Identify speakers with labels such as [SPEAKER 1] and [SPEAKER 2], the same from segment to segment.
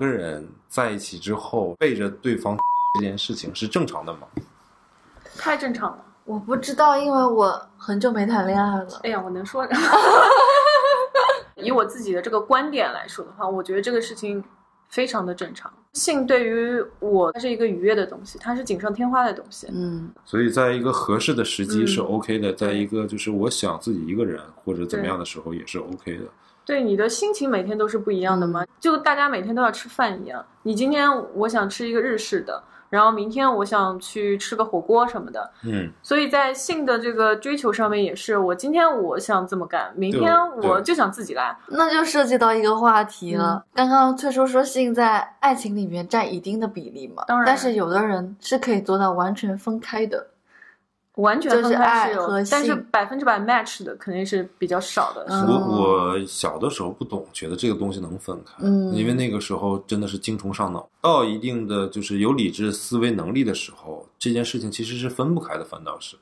[SPEAKER 1] 个人在一起之后背着对方这件事情是正常的吗？
[SPEAKER 2] 太正常了。
[SPEAKER 3] 我不知道，因为我很久没谈恋爱了。
[SPEAKER 2] 哎呀，我能说。以我自己的这个观点来说的话，我觉得这个事情非常的正常。性对于我，它是一个愉悦的东西，它是锦上添花的东西。
[SPEAKER 3] 嗯，
[SPEAKER 1] 所以在一个合适的时机是
[SPEAKER 2] 嗯
[SPEAKER 1] OK 的，在一个就是我想自己一个人或者怎么样的时候也是 OK 的。
[SPEAKER 2] 对你的心情每天都是不一样的嘛，就大家每天都要吃饭一样。你今天我想吃一个日式的，然后明天我想去吃个火锅什么的。
[SPEAKER 1] 嗯，
[SPEAKER 2] 所以在性的这个追求上面也是，我今天我想这么干，明天我就想自己来。
[SPEAKER 3] 那就涉及到一个话题
[SPEAKER 2] 嗯
[SPEAKER 3] 了。刚刚翠叔说性在爱情里面占一定的比例嘛，
[SPEAKER 2] 当然
[SPEAKER 3] 但是有的人是可以做到完全分开的。
[SPEAKER 2] 完全分
[SPEAKER 3] 就是
[SPEAKER 2] 开是有
[SPEAKER 3] 爱和，
[SPEAKER 2] 但是
[SPEAKER 3] 性
[SPEAKER 2] 百分之百 match 的肯定是比较少的。
[SPEAKER 1] 我我小的时候不懂，觉得这个东西能分开，
[SPEAKER 3] 嗯
[SPEAKER 1] 因为那个时候真的是精虫上脑。到一定的就是有理智思维能力的时候，这件事情其实是分不开的，反倒是。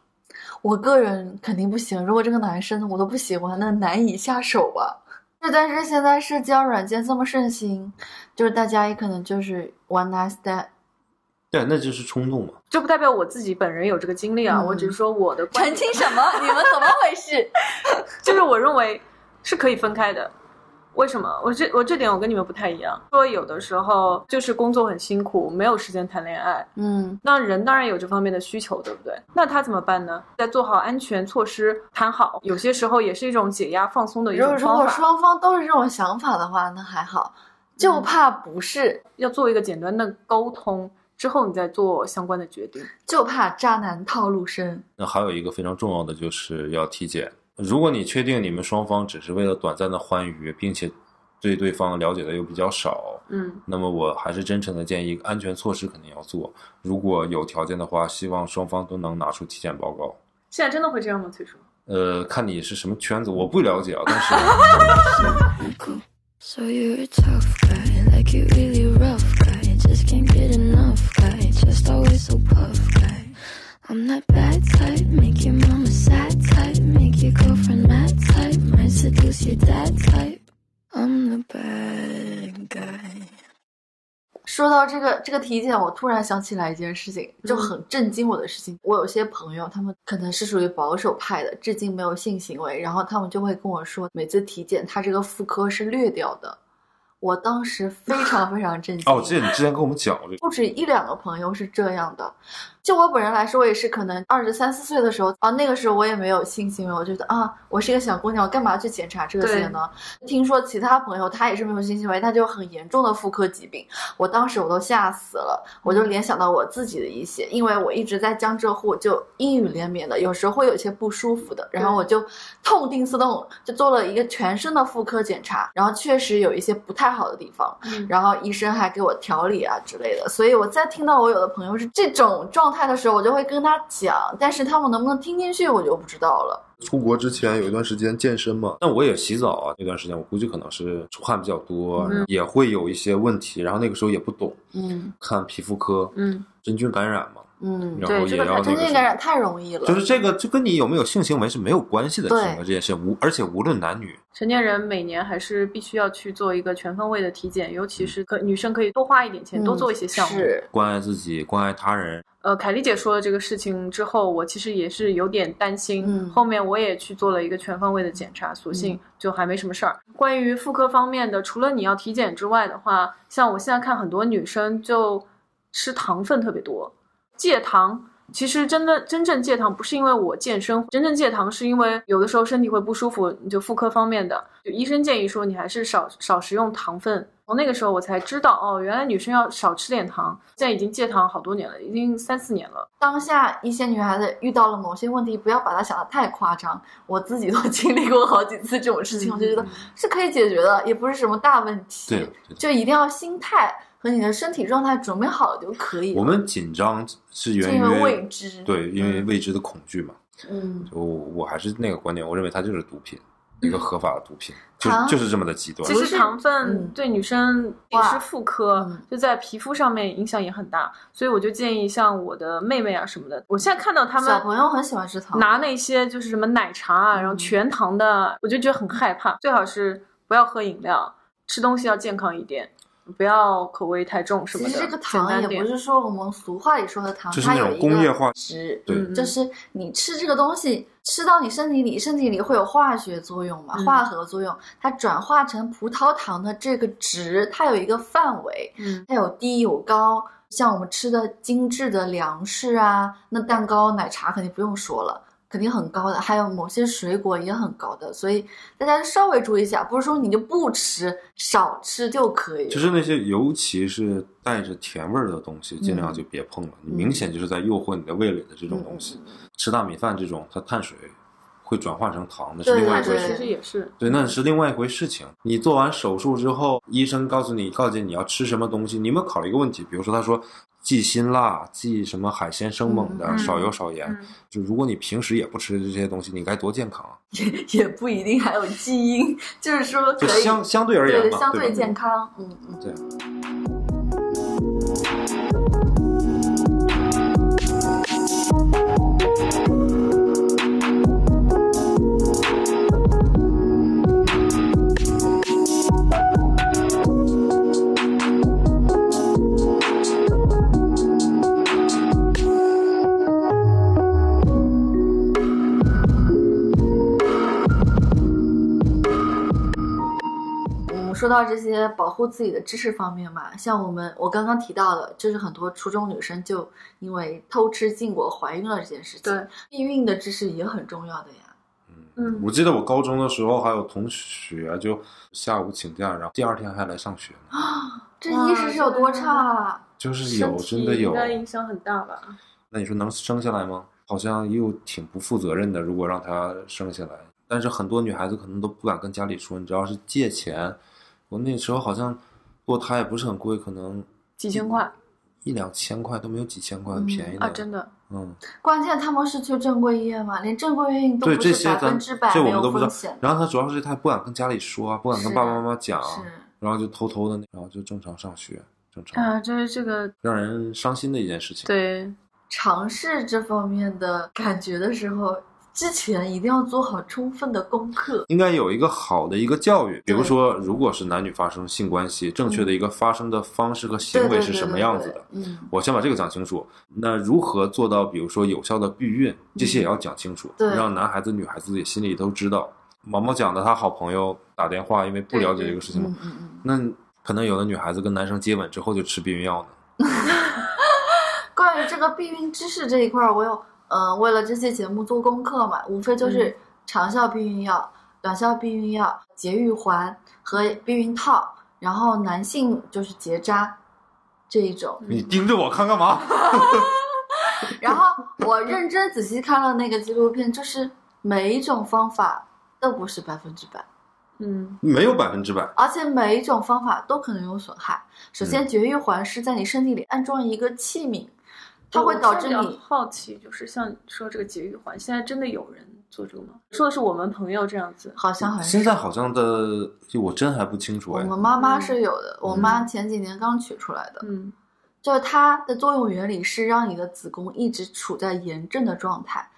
[SPEAKER 3] 我个人肯定不行，如果这个男生我都不喜欢，那难以下手吧。是，但是现在社交软件这么盛行，就是大家也可能就是 one night stand，
[SPEAKER 1] 对，那就是冲动嘛。
[SPEAKER 2] 这不代表我自己本人有这个经历啊，
[SPEAKER 3] 嗯
[SPEAKER 2] 我只是说我的观
[SPEAKER 3] 澄清什么？你们怎么回事？
[SPEAKER 2] 就是我认为是可以分开的。为什么？我这我这点我跟你们不太一样。说有的时候就是工作很辛苦，没有时间谈恋爱。
[SPEAKER 3] 嗯
[SPEAKER 2] 那人当然有这方面的需求，对不对？那他怎么办呢？在做好安全措施，谈好，有些时候也是一种解压放松的一种方法如果。
[SPEAKER 3] 双方都是这种想法的话，那还好，就怕不是，
[SPEAKER 2] 要做一个简单的沟通之后，你再做相关的决定。
[SPEAKER 3] 就怕渣男套路深。
[SPEAKER 1] 那还有一个非常重要的就是要体检。如果你确定你们双方只是为了短暂的欢愉，并且对对方了解的又比较少，
[SPEAKER 2] 嗯，
[SPEAKER 1] 那么我还是真诚的建议，安全措施肯定要做。如果有条件的话，希望双方都能拿出体检报告。
[SPEAKER 2] 现在真的会这样吗？崔叔？
[SPEAKER 1] 呃，看你是什么圈子，我不了解啊，但是
[SPEAKER 4] I'm that bad type, make your mama sad type, make your girlfriend mad type, might seduce your dad type. I'm the bad guy.
[SPEAKER 3] 说到这个这个体检，我突然想起来一件事情，就很震惊我的事情。我有些朋友，他们可能是属于保守派的，至今没有性行为，然后他们就会跟我说，每次体检他这个妇科是略掉的。我当时非常非常震惊。
[SPEAKER 1] 哦，我记得你之前跟我们讲过这个，
[SPEAKER 3] 不止一两个朋友是这样的。就我本人来说，我也是可能二十三四岁的时候啊，那个时候我也没有性行为，我觉得啊，我是一个小姑娘，我干嘛去检查这些呢？听说其他朋友他也是没有性行为，他就很严重的妇科疾病，我当时我都吓死了，我就联想到我自己的一些，因为我一直在江浙沪，就阴雨连绵的，有时候会有一些不舒服的，然后我就痛定思痛，就做了一个全身的妇科检查，然后确实有一些不太好的地方，
[SPEAKER 2] 嗯。
[SPEAKER 3] 然后医生还给我调理啊之类的，所以我在听到我有的朋友是这种状态的时候，我就会跟他讲，但是他们能不能听进去，我就不知道了。
[SPEAKER 1] 出国之前有一段时间健身嘛，但我也洗澡啊，那段时间我估计可能是出汗比较多，
[SPEAKER 2] 嗯。
[SPEAKER 1] 也会有一些问题，然后那个时候也不懂，
[SPEAKER 3] 嗯。
[SPEAKER 1] 看皮肤科，
[SPEAKER 2] 嗯，
[SPEAKER 1] 真菌感染嘛，
[SPEAKER 3] 嗯，
[SPEAKER 1] 然后也
[SPEAKER 2] 对这个
[SPEAKER 1] 要那个什么
[SPEAKER 3] 真菌感染太容易了，
[SPEAKER 1] 就是这个，就跟你有没有性行为是没有关系的，
[SPEAKER 3] 对
[SPEAKER 1] 性格这件事，无而且无论男女，
[SPEAKER 2] 成年人每年还是必须要去做一个全方位的体检，尤其是可女生可以多花一点钱，
[SPEAKER 3] 嗯
[SPEAKER 2] 多做一些项目。
[SPEAKER 3] 是
[SPEAKER 1] 关爱自己，关爱他人。
[SPEAKER 2] 呃，凯丽姐说了这个事情之后，我其实也是有点担心。
[SPEAKER 3] 嗯
[SPEAKER 2] 后面我也去做了一个全方位的检查，所幸
[SPEAKER 3] 嗯
[SPEAKER 2] 就还没什么事儿。关于妇科方面的，除了你要体检之外的话，像我现在看很多女生就吃糖分特别多，戒糖。其实真的真正戒糖不是因为我健身，真正戒糖是因为有的时候身体会不舒服，就妇科方面的，就医生建议说你还是少少食用糖分。从那个时候我才知道，哦，原来女生要少吃点糖。现在已经戒糖好多年了，已经三四年了。
[SPEAKER 3] 当下一些女孩子遇到了某些问题，不要把它想得太夸张。我自己都 经历过好几次这种事情，
[SPEAKER 2] 嗯
[SPEAKER 3] 我就觉得是可以解决的，也不是什么大问题。就一定要心态和你的身体状态准备好就可以了。
[SPEAKER 1] 我们紧张是源于
[SPEAKER 3] 是因为未知
[SPEAKER 1] 对，因为
[SPEAKER 3] 嗯
[SPEAKER 1] 未知的恐惧嘛。
[SPEAKER 3] 嗯，
[SPEAKER 1] 我我还是那个观点，我认为它就是毒品，一个合法的毒品，就就是这么的极端
[SPEAKER 2] 其。实糖分
[SPEAKER 3] 嗯
[SPEAKER 2] 对女生也是妇科，
[SPEAKER 3] 嗯
[SPEAKER 2] 就在皮肤上面影响也很大，所以我就建议像我的妹妹啊什么的，我现在看到她们
[SPEAKER 3] 小朋友很喜欢吃糖，
[SPEAKER 2] 拿那些就是什么奶茶啊，然后
[SPEAKER 3] 嗯
[SPEAKER 2] 全糖的，我就觉得很害怕。最好是不要喝饮料，吃东西要健康一点。不要口味太重什么的。
[SPEAKER 3] 其实这个糖也不是说我们俗话里说的糖，
[SPEAKER 1] 就是那种
[SPEAKER 3] 它有一个
[SPEAKER 1] 工业化。
[SPEAKER 3] 值，
[SPEAKER 1] 对。
[SPEAKER 2] 嗯。
[SPEAKER 3] 就是你吃这个东西吃到你身体里，身体里会有化学作用嘛，
[SPEAKER 2] 嗯。
[SPEAKER 3] 化合作用，它转化成葡萄糖的这个值，它有一个范围，
[SPEAKER 2] 嗯。
[SPEAKER 3] 它有低有高。像我们吃的精致的粮食啊，那蛋糕、奶茶肯定不用说了，肯定很高的。还有某些水果也很高的，所以大家稍微注意一下，不是说你就不吃，少吃就可以。
[SPEAKER 1] 就是那些尤其是带着甜味儿的东西，尽量就别碰了。你明显就是在诱惑你的味蕾的这种东西。吃大米饭这种，它碳水会转化成糖，的是
[SPEAKER 3] 对
[SPEAKER 1] 另外一回事。
[SPEAKER 2] 其实也是，
[SPEAKER 1] 对，那是另外一回事情。你做完手术之后，医生告诉你，告诫你要吃什么东西，你有没有考虑一个问题？比如说，他说忌辛辣，忌什么海鲜生猛的，
[SPEAKER 3] 嗯
[SPEAKER 1] 少油少盐。
[SPEAKER 2] 嗯
[SPEAKER 1] 就如果你平时也不吃这些东西，你该多健康啊！
[SPEAKER 3] 也 也不一定还有基因，就是说
[SPEAKER 1] 就相相对而言
[SPEAKER 3] 对
[SPEAKER 1] 嘛，对
[SPEAKER 3] 相对健康，嗯嗯。
[SPEAKER 1] 对。
[SPEAKER 3] 说到这些保护自己的知识方面嘛，像我们我刚刚提到的，就是很多初中女生就因为偷吃禁果怀孕了这件事情，
[SPEAKER 2] 对，
[SPEAKER 3] 避孕的知识也很重要的呀。
[SPEAKER 2] 嗯
[SPEAKER 1] 我记得我高中的时候，还有同学就下午请假，然后第二天还来上学呢。
[SPEAKER 3] 这意识是有多差啊？
[SPEAKER 1] 就是有，真的有
[SPEAKER 2] 应。该影响很大吧？
[SPEAKER 1] 那你说能生下来吗？好像又挺不负责任的。如果让她生下来，但是很多女孩子可能都不敢跟家里说，你只要是借钱。我那时候好像堕胎也不是很贵，可能
[SPEAKER 2] 几千块
[SPEAKER 1] 一两千块都没有几千块，
[SPEAKER 3] 嗯
[SPEAKER 1] 便宜的。
[SPEAKER 2] 啊，真的。
[SPEAKER 1] 嗯，
[SPEAKER 3] 关键他们是去正规医院嘛，连正规医院都
[SPEAKER 1] 对
[SPEAKER 3] 不是百
[SPEAKER 1] 这些咱
[SPEAKER 3] 分之百
[SPEAKER 1] 这我
[SPEAKER 3] 没有
[SPEAKER 1] 们都不知道
[SPEAKER 3] 风险。。
[SPEAKER 1] 然后他主要是他不敢跟家里说啊，不敢跟爸爸妈妈讲然后就偷偷的，然后就正常上学，正常，
[SPEAKER 2] 啊，就是这个
[SPEAKER 1] 让人伤心的一件事情。
[SPEAKER 2] 对，
[SPEAKER 3] 尝试这方面的感觉的时候，之前一定要做好充分的功课。
[SPEAKER 1] 应该有一个好的一个教育，比如说，如果是男女发生性关系，正确的一个发生的方式和行为是什么样子的。
[SPEAKER 3] 嗯，
[SPEAKER 1] 我先把这个讲清楚。那如何做到，比如说有效的避孕，这些也要讲清楚，
[SPEAKER 3] 嗯
[SPEAKER 1] 让男孩子、女孩子也心里都知道。毛毛讲的，他好朋友打电话，因为不了解这个事情嘛，
[SPEAKER 3] 嗯嗯嗯。
[SPEAKER 1] 那可能有的女孩子跟男生接吻之后就吃避孕药呢。
[SPEAKER 3] 关于这个避孕知识这一块儿，我有呃为了这期节目做功课嘛，无非就是长效避孕药、短效避孕药、节育环和避孕套，然后男性就是结扎这一种。
[SPEAKER 1] 你盯着我看干嘛？
[SPEAKER 3] 然后我认真仔细看了那个纪录片，就是每一种方法都不是百分之百。
[SPEAKER 2] 嗯
[SPEAKER 1] 没有百分之百。
[SPEAKER 3] 而且每一种方法都可能有损害。首先，
[SPEAKER 1] 嗯
[SPEAKER 3] 绝育环是在你身体里安装一个器皿，它会导致你
[SPEAKER 2] 好奇，就是像你说这个节育环，现在真的有人做这个吗？说的是我们朋友这样子，
[SPEAKER 3] 好像很
[SPEAKER 1] 现
[SPEAKER 3] 少。
[SPEAKER 1] 在好像的，就我真还不清楚
[SPEAKER 3] 我
[SPEAKER 1] 哎。
[SPEAKER 3] 们妈妈是有的，我
[SPEAKER 2] 嗯
[SPEAKER 3] 妈前几年刚取出来的，
[SPEAKER 2] 嗯
[SPEAKER 3] 就是它的作用原理是让你的子宫一直处在炎症的状态，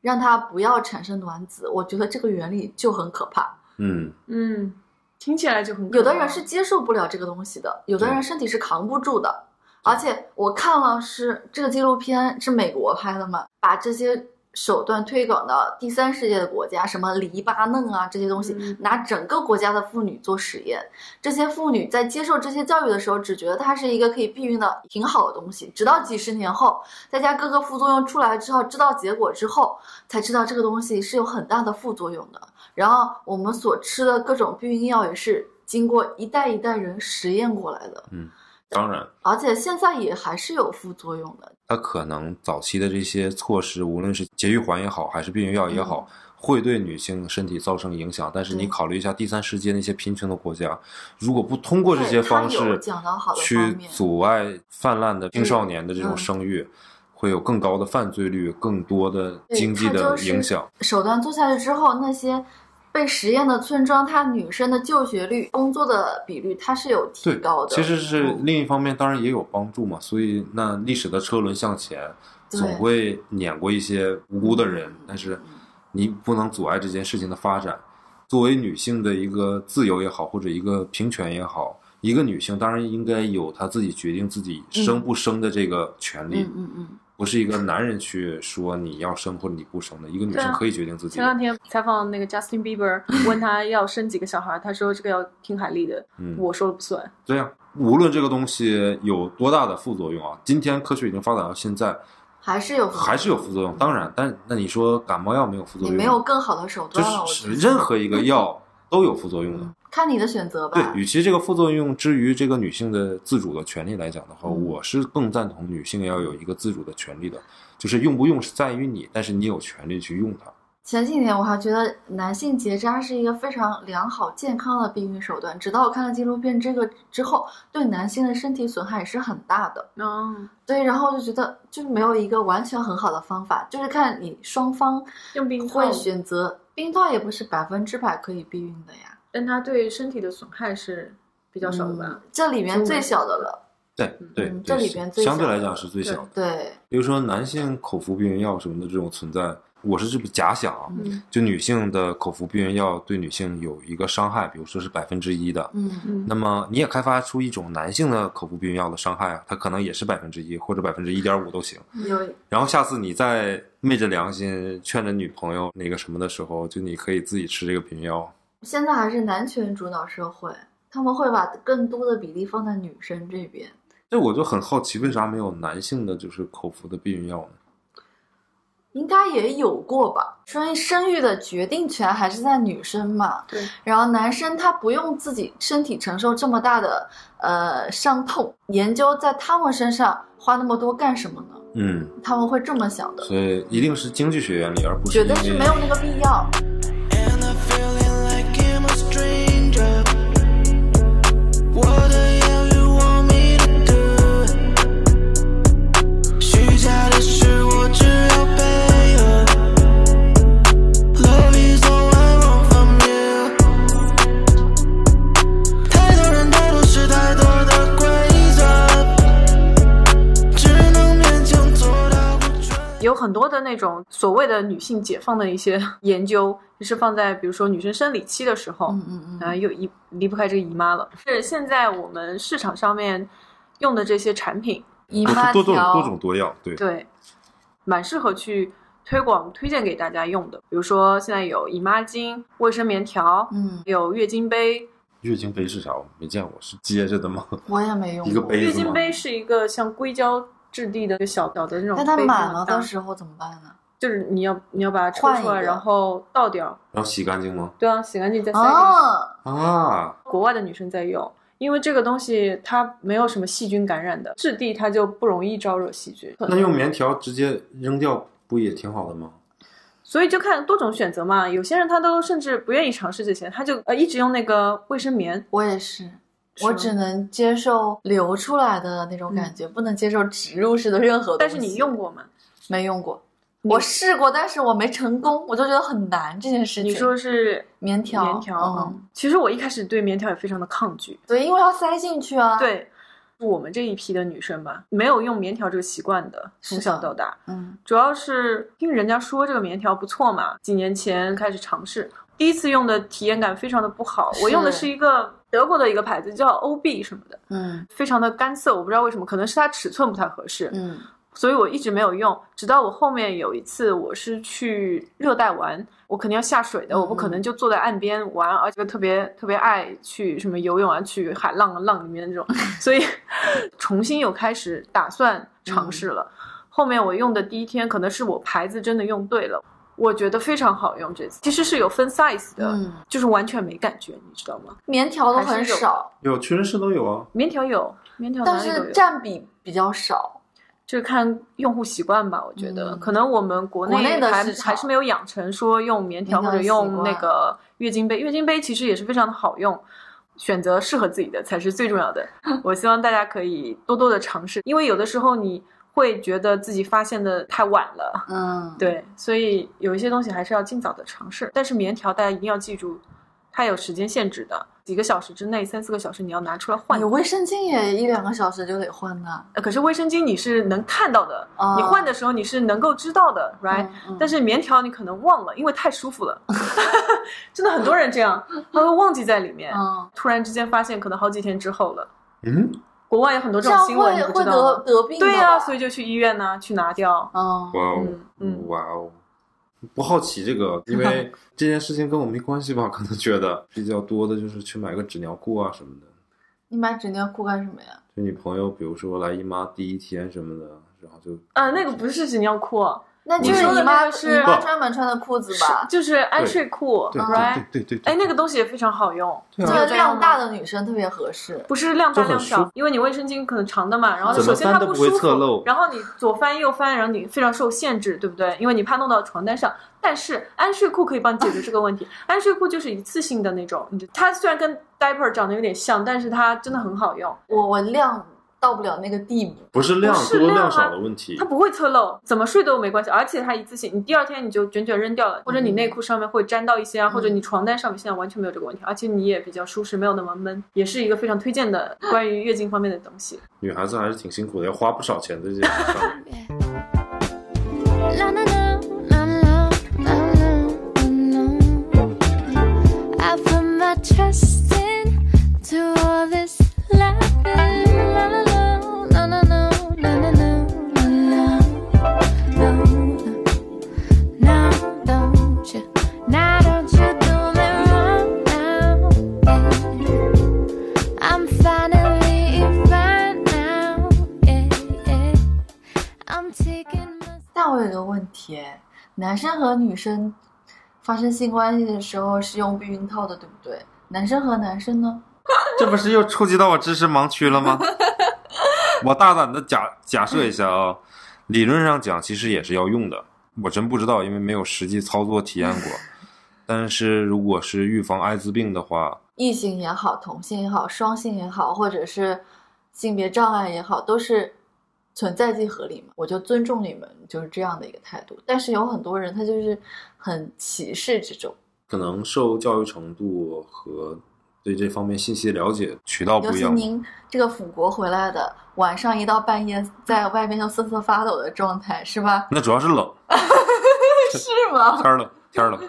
[SPEAKER 3] 让它不要产生卵子。我觉得这个原理就很可怕。
[SPEAKER 1] 嗯，
[SPEAKER 2] 嗯，听起来就很可怕
[SPEAKER 3] 有的人是接受不了这个东西的，有的人身体是扛不住的。而且我看了是这个纪录片是美国拍的嘛，把这些手段推广到第三世界的国家，什么黎巴嫩啊这些东西，
[SPEAKER 2] 嗯
[SPEAKER 3] 拿整个国家的妇女做实验。这些妇女在接受这些教育的时候，只觉得它是一个可以避孕的挺好的东西，直到几十年后，大家各个副作用出来之后，知道结果之后，才知道这个东西是有很大的副作用的。然后我们所吃的各种避孕药也是经过一代一代人实验过来的，
[SPEAKER 1] 当然，
[SPEAKER 3] 而且现在也还是有副作用的。
[SPEAKER 1] 它可能早期的这些措施，无论是节育环也好，还是避孕药也好，
[SPEAKER 3] 嗯
[SPEAKER 1] 会对女性身体造成影响。但是你考虑一下第三世界那些贫穷的国家，如果不通过这些方式去阻碍泛滥的青少年的这种
[SPEAKER 3] 嗯
[SPEAKER 1] 生育，会有更高的犯罪率、更多的经济的影响。
[SPEAKER 3] 手段做下去之后，那些被实验的村庄，它女生的就学率、工作的比率，它是有提高，的。
[SPEAKER 1] 其实是
[SPEAKER 3] 嗯
[SPEAKER 1] 另一方面，当然也有帮助嘛。所以那历史的车轮向前，总会碾过一些无辜的人，但是
[SPEAKER 3] 嗯
[SPEAKER 1] 你不能阻碍这件事情的发展。作为女性的一个自由也好，或者一个平权也好，一个女性当然应该有她自己决定自己生不生的这个权利，
[SPEAKER 3] 嗯嗯嗯，
[SPEAKER 1] 不是一个男人去说你要生或者你不生的。一个女
[SPEAKER 2] 对啊
[SPEAKER 1] 性可以决定自己
[SPEAKER 2] 前。两天采访那个 Justin Bieber，问他要生几个小孩，他说这个要听海莉的，
[SPEAKER 1] 嗯，
[SPEAKER 2] 我说了不算。
[SPEAKER 1] 对呀、无论这个东西有多大的副作用啊，今天科学已经发展到现在，
[SPEAKER 3] 还是有
[SPEAKER 1] 还是有副作用。当然，但那你说感冒药没有副作用？
[SPEAKER 3] 你没有更好的手段了，我
[SPEAKER 1] 是任何一个药都有副作用的。
[SPEAKER 3] 看你的选择吧。
[SPEAKER 1] 对，与其这个副作用之于这个女性的自主的权利来讲的话，
[SPEAKER 3] 嗯
[SPEAKER 1] 我是更赞同女性要有一个自主的权利的，就是用不用是在于你，但是你有权利去用它。
[SPEAKER 3] 前几年我还觉得男性结扎是一个非常良好健康的避孕手段，直到我看了纪录片这个之后，对男性的身体损害也是很大的。
[SPEAKER 2] 嗯，
[SPEAKER 3] 对，然后就觉得就是没有一个完全很好的方法，就是看你双方
[SPEAKER 2] 用冰套
[SPEAKER 3] 会选择冰套，也不是百分之百可以避孕的呀。
[SPEAKER 2] 但它对身体的损害是比较少的吧？
[SPEAKER 3] 嗯这里面最小的了。
[SPEAKER 1] 对对
[SPEAKER 3] 嗯，这里边最小
[SPEAKER 1] 相对来讲是最小的。
[SPEAKER 3] 对，
[SPEAKER 1] 比如说男性口服避孕药什么的这种存在，我是这么假想就女性的口服避孕药对女性有一个伤害，比如说是百分之一的，
[SPEAKER 3] 嗯
[SPEAKER 2] 嗯
[SPEAKER 1] 那么你也开发出一种男性的口服避孕药的伤害啊，它可能也是百分之一或者百分之一点五都行。
[SPEAKER 3] 有
[SPEAKER 1] 然后下次你再昧着良心劝着女朋友那个什么的时候，就你可以自己吃这个避孕药。
[SPEAKER 3] 现在还是男权主导社会，他们会把更多的比例放在女生这边。
[SPEAKER 1] 这我就很好奇，为啥没有男性的就是口服的避孕药呢？
[SPEAKER 3] 应该也有过吧，所以生育的决定权还是在女生嘛。
[SPEAKER 2] 对，
[SPEAKER 3] 然后男生他不用自己身体承受这么大的呃伤痛，研究在他们身上花那么多干什么呢？
[SPEAKER 1] 嗯，
[SPEAKER 3] 他们会这么想的，
[SPEAKER 1] 所以一定是经济学原理，而不是
[SPEAKER 3] 觉得是没有那个必要。
[SPEAKER 2] 那种所谓的女性解放的一些 研究，就是放在比如说女生生理期的时候，
[SPEAKER 3] 嗯嗯嗯，
[SPEAKER 2] 啊，又离离不开这个姨妈了。是现在我们市场上面用的这些产品，
[SPEAKER 3] 姨妈条
[SPEAKER 1] 多多种多种多样，对，
[SPEAKER 2] 对，蛮适合去推广、推荐给大家用的。比如说现在有姨妈巾、卫生棉条，
[SPEAKER 3] 嗯，
[SPEAKER 2] 有月经杯。
[SPEAKER 1] 月经杯是啥？我没见过，是接着的吗？
[SPEAKER 3] 我也没用过。
[SPEAKER 1] 一个杯
[SPEAKER 2] 月经杯是一个像硅胶质地的小小的那种
[SPEAKER 3] 但它满了
[SPEAKER 2] 很大
[SPEAKER 3] 的时候怎么办呢？
[SPEAKER 2] 就是你要你要把它抽出来，然后倒掉。
[SPEAKER 1] 然后洗干净吗？
[SPEAKER 2] 对啊，洗干净再塞进去。
[SPEAKER 3] 哦，
[SPEAKER 1] 啊，
[SPEAKER 2] 国外的女生在用，因为这个东西它没有什么细菌感染的质地，它就不容易招惹细菌。
[SPEAKER 1] 那用棉条直接扔掉不也挺好的吗？
[SPEAKER 2] 所以就看多种选择嘛。有些人他都甚至不愿意尝试这些，他就呃一直用那个卫生棉。
[SPEAKER 3] 我也是。我只能接受流出来的那种感觉，不能接受植入式的任何东西。
[SPEAKER 2] 但是你用过吗？
[SPEAKER 3] 没用过？我试过，但是我没成功，我就觉得很难这件事情。
[SPEAKER 2] 你说是
[SPEAKER 3] 棉条？
[SPEAKER 2] 棉条？其实我一开始对棉条也非常的抗拒。
[SPEAKER 3] 对，因为要塞进去啊。，
[SPEAKER 2] 对，我们这一批的女生吧，没有用棉条这个习惯的，从小到大。
[SPEAKER 3] 嗯
[SPEAKER 2] 主要是听人家说这个棉条不错嘛，几年前开始尝试，第一次用的体验感非常的不好。我用的是一个德国的一个牌子，叫 OB 什么的，
[SPEAKER 3] 嗯
[SPEAKER 2] 非常的干涩，我不知道为什么，可能是它尺寸不太合适，
[SPEAKER 3] 嗯
[SPEAKER 2] 所以我一直没有用。直到我后面有一次，我是去热带玩，我肯定要下水的，
[SPEAKER 3] 嗯
[SPEAKER 2] 我不可能就坐在岸边玩，而且特别特别爱去什么游泳啊，去海浪啊浪里面那种，所以重新又开始打算尝试了。后面我用的第一天，可能是我牌子真的用对了，我觉得非常好用。这次其实是有分 size 的，
[SPEAKER 3] 嗯，
[SPEAKER 2] 就是完全没感觉，你知道吗？
[SPEAKER 3] 棉条都很少，
[SPEAKER 1] 有屈臣氏都有啊。
[SPEAKER 2] 棉条有，棉条哪
[SPEAKER 3] 但是
[SPEAKER 2] 里都有。
[SPEAKER 3] 占比比较少。
[SPEAKER 2] 就是看用户习惯吧，我觉得、
[SPEAKER 3] 嗯
[SPEAKER 2] 可能我们国
[SPEAKER 3] 国内的
[SPEAKER 2] 还还是没有养成说用棉条或者用那个月经杯。月经杯其实也是非常的好用，选择适合自己的才是最重要的。我希望大家可以多多的尝试，因为有的时候你会觉得自己发现的太晚了，
[SPEAKER 3] 嗯，，
[SPEAKER 2] 对，所以有一些东西还是要尽早的尝试。但是棉条大家一定要记住，它有时间限制的。几个小时之内，三四个小时你要拿出来换
[SPEAKER 3] 你。卫生巾也一两个小时就得换呢。
[SPEAKER 2] 呃可是卫生巾你是能看到的，
[SPEAKER 3] 哦
[SPEAKER 2] 你换的时候你是能够知道的，right？、
[SPEAKER 3] 嗯嗯
[SPEAKER 2] 但是棉条你可能忘了，因为太舒服了，真的很多人这样，他会忘记在里面，
[SPEAKER 3] 嗯，
[SPEAKER 2] 突然之间发现可能好几天之后了。
[SPEAKER 1] 嗯，
[SPEAKER 2] 国外有很多
[SPEAKER 3] 这
[SPEAKER 2] 种新闻，
[SPEAKER 3] 会
[SPEAKER 2] 你不
[SPEAKER 3] 会得
[SPEAKER 2] 知道吗？
[SPEAKER 3] 得病
[SPEAKER 2] 对呀、
[SPEAKER 3] 吧
[SPEAKER 2] 所以就去医院呢、去拿掉。
[SPEAKER 3] 哦，
[SPEAKER 1] 哇哦哇哦，不好奇这个，因为 这件事情跟我没关系吧？可能觉得比较多的就是去买个纸尿裤啊什么的。
[SPEAKER 3] 你买纸尿裤干什么呀？
[SPEAKER 1] 就女朋友，比如说来姨妈第一天什么的，然后就
[SPEAKER 2] 啊，那个不是纸尿裤，
[SPEAKER 3] 那就是
[SPEAKER 2] 你说的
[SPEAKER 3] 姨妈
[SPEAKER 2] 那个是
[SPEAKER 3] 姨妈专门穿的裤子吧？
[SPEAKER 2] 就是安睡裤
[SPEAKER 1] 对
[SPEAKER 2] ，right？
[SPEAKER 1] 对对对对，
[SPEAKER 2] 哎，那个东西也非常好用，
[SPEAKER 1] 对啊
[SPEAKER 3] 这个量大的女生特别合适。
[SPEAKER 2] 不是量大量小因为你卫生巾可能长的嘛，然后首先它
[SPEAKER 1] 不
[SPEAKER 2] 舒
[SPEAKER 1] 侧漏
[SPEAKER 2] 服，然后你左翻右翻，然后你非常受限制，对不对？因为你怕弄到床单上。但是安睡裤可以帮你解决这个问题，安睡裤就是一次性的那种，你就它虽然跟 diaper 长得有点像，但是它真的很好用，
[SPEAKER 3] 我我量到不了那个地步。
[SPEAKER 1] 不是量多量少的问题
[SPEAKER 2] 它。不会侧漏，怎么睡都没关系，而且它一次性，你第二天你就卷卷扔掉了，或者你内裤上面会沾到一些啊，或者你床单上面现在完全没有这个问题，而且你也比较舒适，没有那么闷，也是一个非常推荐的关于月经方面的东西。
[SPEAKER 1] 女孩子还是挺辛苦的，要花不少钱在这件事上面。
[SPEAKER 4] La la la, la la, la la, la. I put my trust
[SPEAKER 3] 男生和女生发生性关系的时候是用避孕套的，对不对？男生和男生呢？
[SPEAKER 1] 这不是又触及到我知识盲区了吗？我大胆的假假设一下啊，理论上讲其实也是要用的，我真不知道，因为没有实际操作体验过。但是如果是预防艾滋病的话，
[SPEAKER 3] 异性也好，同性也好，双性也好，或者是性别障碍也好，都是存在即合理嘛。我就尊重你们，就是这样的一个态度。但是有很多人他就是很歧视这种，
[SPEAKER 1] 可能受教育程度和对这方面信息了解渠道不一样。
[SPEAKER 3] 其您这个辅国回来的，晚上一到半夜在外面就瑟瑟发抖的状态，是吧？
[SPEAKER 1] 那主要是冷，
[SPEAKER 3] 是吗？
[SPEAKER 1] 天儿冷，天儿冷，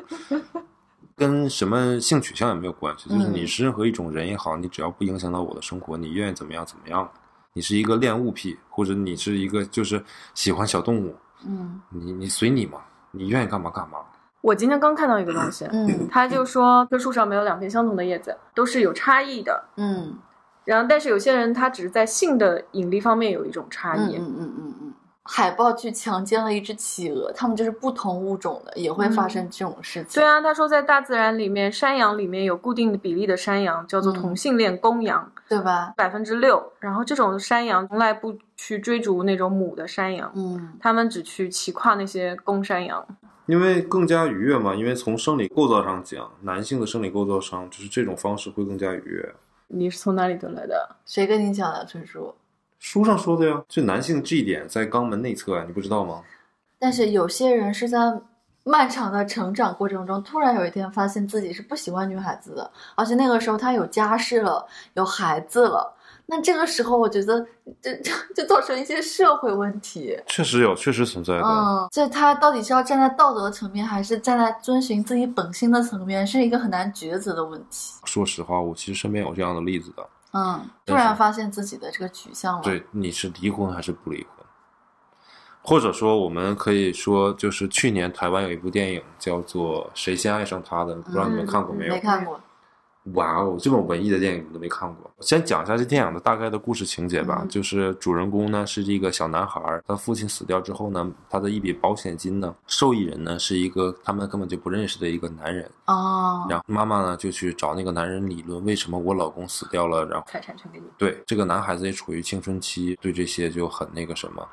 [SPEAKER 1] 跟什么性取向也没有关系。就是
[SPEAKER 3] 嗯
[SPEAKER 1] 你是任何一种人也好，你只要不影响到我的生活，你愿意怎么样怎么样。你是一个恋物癖，或者你是一个就是喜欢小动物，
[SPEAKER 3] 嗯
[SPEAKER 1] 你你随你嘛，你愿意干嘛干嘛。
[SPEAKER 2] 我今天刚看到一个东西，
[SPEAKER 3] 嗯
[SPEAKER 2] 他就说这树上没有两片相同的叶子，都是有差异的。
[SPEAKER 3] 嗯
[SPEAKER 2] 然后，但是有些人他只是在性的引力方面有一种差异。
[SPEAKER 3] 嗯嗯嗯嗯嗯。海豹去强奸了一只企鹅，它们就是不同物种的，也会发生这种事情。
[SPEAKER 2] 对啊，他说在大自然里面，山羊里面有固定的比例的山羊叫做
[SPEAKER 3] 嗯
[SPEAKER 2] 同性恋公羊，
[SPEAKER 3] 对吧？
[SPEAKER 2] 百分之六。然后这种山羊从来不去追逐那种母的山羊，
[SPEAKER 3] 嗯
[SPEAKER 2] 他们只去骑跨那些公山羊。
[SPEAKER 1] 因为更加愉悦嘛，因为从生理构造上讲，男性的生理构造上就是这种方式会更加愉悦。
[SPEAKER 2] 你是从哪里得来的？
[SPEAKER 3] 谁跟你讲的，春叔？
[SPEAKER 1] 书上说的呀，就男性 G 点在肛门内侧啊，你不知道吗？
[SPEAKER 3] 但是有些人是在漫长的成长过程中，突然有一天发现自己是不喜欢女孩子的，而且那个时候他有家室了，有孩子了。那这个时候，我觉得这这 就造成一些社会问题。
[SPEAKER 1] 确实有，确实存在的。
[SPEAKER 3] 嗯，这他到底是要站在道德层面，还是站在遵循自己本心的层面，是一个很难抉择的问题。
[SPEAKER 1] 说实话，我其实身边有这样的例子的。
[SPEAKER 3] 嗯，突然发现自己的这个取向了。
[SPEAKER 1] 对，你是离婚还是不离婚？或者说，我们可以说，就是去年台湾有一部电影叫做《谁先爱上他的》，不知道你们看过没有？
[SPEAKER 3] 没看过。
[SPEAKER 1] 哇哦，这么文艺的电影你都没看过。我先讲一下这电影的大概的故事情节吧。
[SPEAKER 3] 嗯
[SPEAKER 1] 就是主人公呢是一个小男孩，他父亲死掉之后呢，他的一笔保险金呢，受益人呢是一个他们根本就不认识的一个男人。
[SPEAKER 3] 哦，
[SPEAKER 1] 然后妈妈呢就去找那个男人理论，为什么我老公死掉了，然后
[SPEAKER 2] 财产全给你。
[SPEAKER 1] 对这个男孩子也处于青春期，对这些就很那个什么，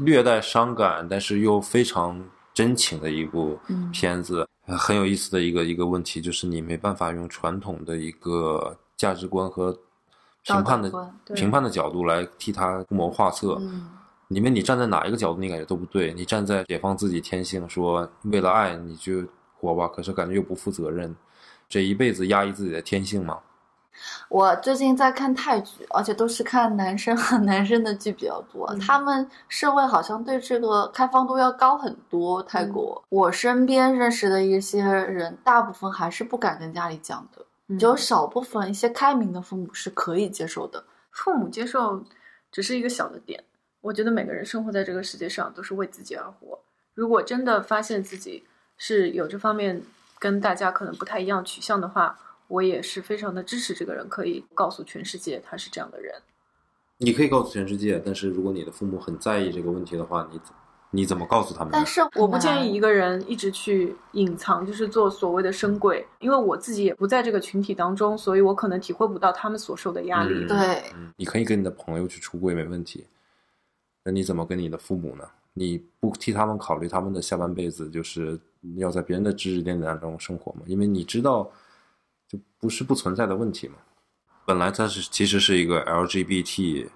[SPEAKER 1] 略带伤感，但是又非常真情的一部
[SPEAKER 3] 嗯
[SPEAKER 1] 片子。呃很有意思的一个一个问题就是，你没办法用传统的一个价值观和评判的评判的角度来替他出谋划策。
[SPEAKER 3] 嗯
[SPEAKER 1] 因为你站在哪一个角度，你感觉都不对。你站在解放自己天性，说为了爱你就活吧，可是感觉又不负责任，这一辈子压抑自己的天性嘛。
[SPEAKER 3] 我最近在看泰剧，而且都是看男生和 男生的剧比较多。
[SPEAKER 2] 嗯
[SPEAKER 3] 他们社会好像对这个开放度要高很多。泰国，我身边认识的一些人，大部分还是不敢跟家里讲的，
[SPEAKER 2] 嗯
[SPEAKER 3] 只有少部分一些开明的父母是可以接受的。
[SPEAKER 2] 父母接受只是一个小的点。我觉得每个人生活在这个世界上都是为自己而活。如果真的发现自己是有这方面跟大家可能不太一样取向的话，我也是非常的支持这个人可以告诉全世界他是这样的人。
[SPEAKER 1] 你可以告诉全世界，但是如果你的父母很在意这个问题的话，你你怎么告诉他们？
[SPEAKER 3] 但是
[SPEAKER 2] 我不建议一个人一直去隐藏，就是做所谓的深柜，因为我自己也不在这个群体当中，所以我可能体会不到他们所受的压力。
[SPEAKER 1] 嗯
[SPEAKER 3] 对
[SPEAKER 1] 嗯，你可以跟你的朋友去出柜没问题，那你怎么跟你的父母呢？你不替他们考虑他们的下半辈子，就是要在别人的指指点点中生活吗？因为你知道，就不是不存在的问题嘛。本来它是其实是一个 LGBT，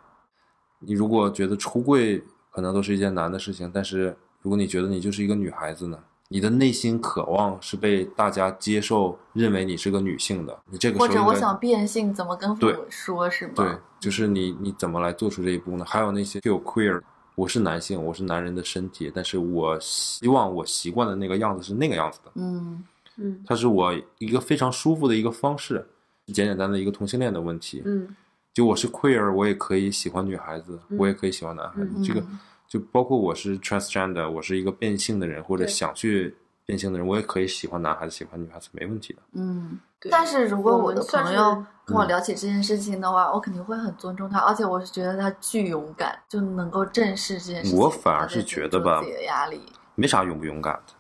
[SPEAKER 1] 你如果觉得出柜可能都是一件难的事情，但是如果你觉得你就是一个女孩子呢，你的内心渴望是被大家接受，认为你是个女性的，你这个时
[SPEAKER 3] 或者
[SPEAKER 1] 候
[SPEAKER 3] 我想变性，怎么跟父
[SPEAKER 1] 对
[SPEAKER 3] 母说，是吗？
[SPEAKER 1] 对，就是你你怎么来做出这一步呢？还有那些 feel queer，我是男性，我是男人的身体，但是我希望我习惯的那个样子是那个样子的，
[SPEAKER 3] 嗯
[SPEAKER 2] 嗯
[SPEAKER 1] 它是我一个非常舒服的一个方式，简简单的一个同性恋的问题。
[SPEAKER 2] 嗯
[SPEAKER 1] 就我是 queer，我也可以喜欢女孩子，
[SPEAKER 2] 嗯
[SPEAKER 1] 我也可以喜欢男孩子。
[SPEAKER 2] 嗯
[SPEAKER 1] 这个就包括我是 transgender，我是一个变性的人，或者想去变性的人，我也可以喜欢男孩子，喜欢女孩子，没问题的。
[SPEAKER 3] 嗯。
[SPEAKER 2] 对
[SPEAKER 3] 但是如果
[SPEAKER 2] 我
[SPEAKER 3] 我的朋友跟我
[SPEAKER 1] 嗯
[SPEAKER 3] 聊起这件事情的话，我肯定会很尊重他，而且我是觉得他巨勇敢，就能够正视这件事情。
[SPEAKER 1] 我反而是觉得吧
[SPEAKER 3] 自己的压力。
[SPEAKER 1] 没啥勇不勇敢的。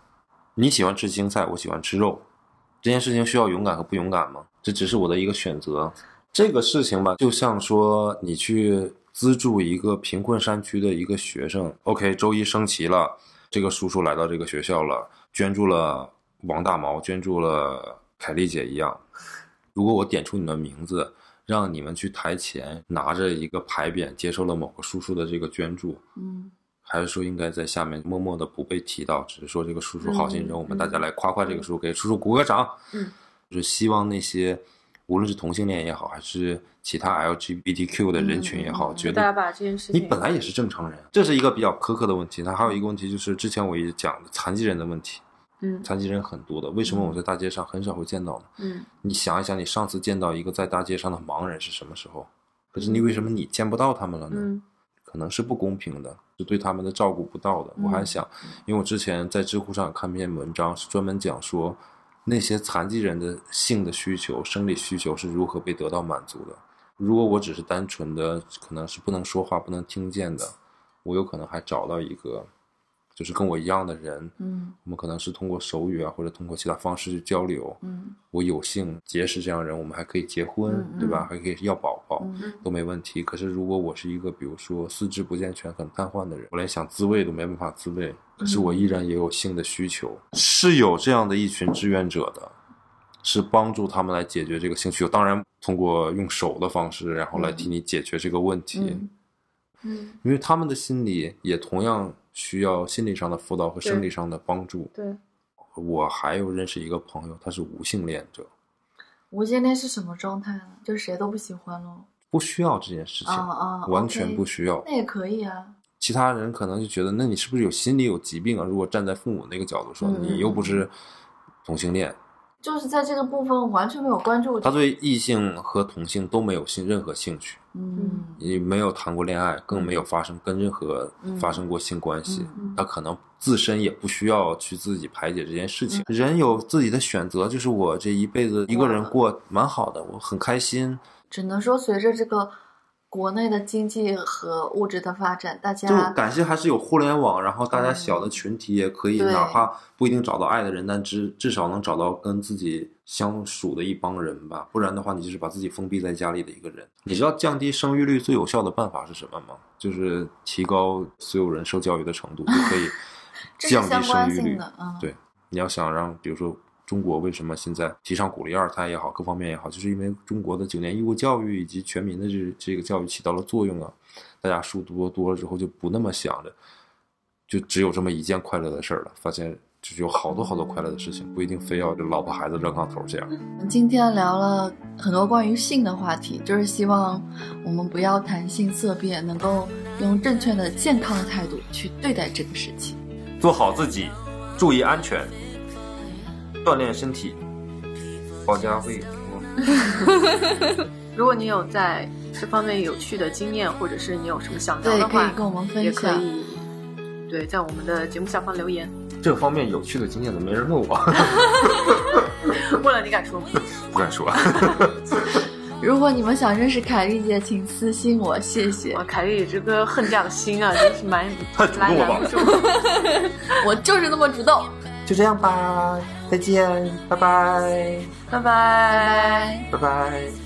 [SPEAKER 1] 你喜欢吃青菜，我喜欢吃肉，这件事情需要勇敢和不勇敢吗？这只是我的一个选择。这个事情吧，就像说你去资助一个贫困山区的一个学生，OK，周一升旗了，这个叔叔来到这个学校了，捐助了王大毛，捐助了凯丽姐一样。如果我点出你们名字，让你们去台前拿着一个牌匾，接受了某个叔叔的这个捐助，
[SPEAKER 3] 嗯
[SPEAKER 1] 还是说应该在下面默默的不被提到，只是说这个叔叔好心人，
[SPEAKER 2] 嗯
[SPEAKER 1] 我们大家来夸夸这个叔叔，给叔叔鼓个掌。
[SPEAKER 2] 嗯，
[SPEAKER 1] 就是希望那些无论是同性恋也好，还是其他 LGBTQ 的人群也好，
[SPEAKER 3] 嗯
[SPEAKER 1] 觉
[SPEAKER 2] 大家
[SPEAKER 1] 得
[SPEAKER 2] 把这件事情，
[SPEAKER 1] 你本来也是正常人，这是一个比较苛刻的问题。那还有一个问题就是之前我一直讲的残疾人的问题，
[SPEAKER 2] 嗯
[SPEAKER 1] 残疾人很多的，为什么我在大街上很少会见到呢？
[SPEAKER 2] 嗯
[SPEAKER 1] 你想一想，你上次见到一个在大街上的盲人是什么时候？可是你为什么你见不到他们了呢？
[SPEAKER 2] 嗯
[SPEAKER 1] 可能是不公平的，是对他们的照顾不到的。我还想，因为我之前在知乎上看篇文章，是专门讲说那些残疾人的性的需求、生理需求是如何被得到满足的。如果我只是单纯的可能是不能说话、不能听见的，我有可能还找到一个就是跟我一样的人，
[SPEAKER 3] 嗯
[SPEAKER 1] 我们可能是通过手语啊，或者通过其他方式去交流。
[SPEAKER 3] 嗯
[SPEAKER 1] 我有幸结识这样的人，我们还可以结婚，
[SPEAKER 3] 嗯
[SPEAKER 1] 对吧？还可以要宝宝。
[SPEAKER 3] 嗯
[SPEAKER 1] 都没问题。可是如果我是一个比如说四肢不健全、很瘫痪的人，我连想自慰都没办法自慰，可是我依然也有性的需求，是有这样的一群志愿者的，是帮助他们来解决这个性需求。当然，通过用手的方式，然后来替你解决这个问题，
[SPEAKER 3] 嗯
[SPEAKER 2] 嗯，
[SPEAKER 1] 因为他们的心理也同样需要心理上的辅导和生理上的帮助。
[SPEAKER 2] 对，
[SPEAKER 1] 我还有认识一个朋友，他是无性恋者，
[SPEAKER 3] 无性恋是什么状态呢？就是谁都不喜欢喽。
[SPEAKER 1] 不需要这件事情，
[SPEAKER 3] 啊啊，
[SPEAKER 1] 完全不需要。
[SPEAKER 3] 那也可以啊。
[SPEAKER 1] 其他人可能就觉得，那你是不是有心理有疾病啊？如果站在父母那个角度说，
[SPEAKER 3] 嗯
[SPEAKER 1] 你又不是同性恋，
[SPEAKER 3] 就是在这个部分完全没有关注
[SPEAKER 1] 他。对异性和同性都没有性任何兴趣，
[SPEAKER 3] 嗯
[SPEAKER 1] 也没有谈过恋爱，更没有发生跟任何
[SPEAKER 3] 嗯
[SPEAKER 1] 发生过性关系。
[SPEAKER 3] 嗯
[SPEAKER 1] 他可能自身也不需要去自己排解这件事情。
[SPEAKER 3] 嗯
[SPEAKER 1] 人有自己的选择，就是我这一辈子一个人过蛮好的，我很开心。
[SPEAKER 3] 只能说随着这个国内的经济和物质的发展，大家
[SPEAKER 1] 就
[SPEAKER 3] 家
[SPEAKER 1] 感谢还是有互联网，然后大家小的群体也可以，
[SPEAKER 3] 对
[SPEAKER 1] 哪怕不一定找到爱的人，但至至少能找到跟自己相属的一帮人吧。不然的话，你就是把自己封闭在家里的一个人。你知道降低生育率最有效的办法是什么吗？就是提高所有人受教育的程度，就可以 降低生育率。
[SPEAKER 3] 嗯，
[SPEAKER 1] 对，你要想让，比如说中国为什么现在提倡鼓励二胎也好，各方面也好，就是因为中国的九年义务教育以及全民的这这个教育起到了作用啊。大家书读的多了之后，就不那么想着，就只有这么一件快乐的事儿了。发现就是有好多好多快乐的事情，不一定非要就老婆孩子热炕头这样。
[SPEAKER 3] 今天聊了很多关于性的话题，就是希望我们不要谈性色变，能够用正确的、健康的态度去对待这个事情。
[SPEAKER 1] 做好自己，注意安全，锻炼身体，保家卫国。
[SPEAKER 2] 如果你有在这方面有趣的经验，或者是你有什么想聊，的话，
[SPEAKER 3] 可以跟我们
[SPEAKER 2] 也
[SPEAKER 3] 分享。
[SPEAKER 2] 可以对在我们的节目下方留言。
[SPEAKER 1] 这方面有趣的经验怎么没人问我？
[SPEAKER 2] 问了你敢说吗？
[SPEAKER 1] 不敢说。
[SPEAKER 3] 如果你们想认识凯丽姐，请私信我，谢谢
[SPEAKER 2] 哇，。凯丽这个恨嫁的心啊，真是蛮
[SPEAKER 1] 太主动了吧
[SPEAKER 2] 拦拦不住。
[SPEAKER 3] 我就是那么主动。
[SPEAKER 1] 就这样吧，再见，拜拜，
[SPEAKER 2] 拜拜。
[SPEAKER 3] 拜拜。
[SPEAKER 1] 拜拜。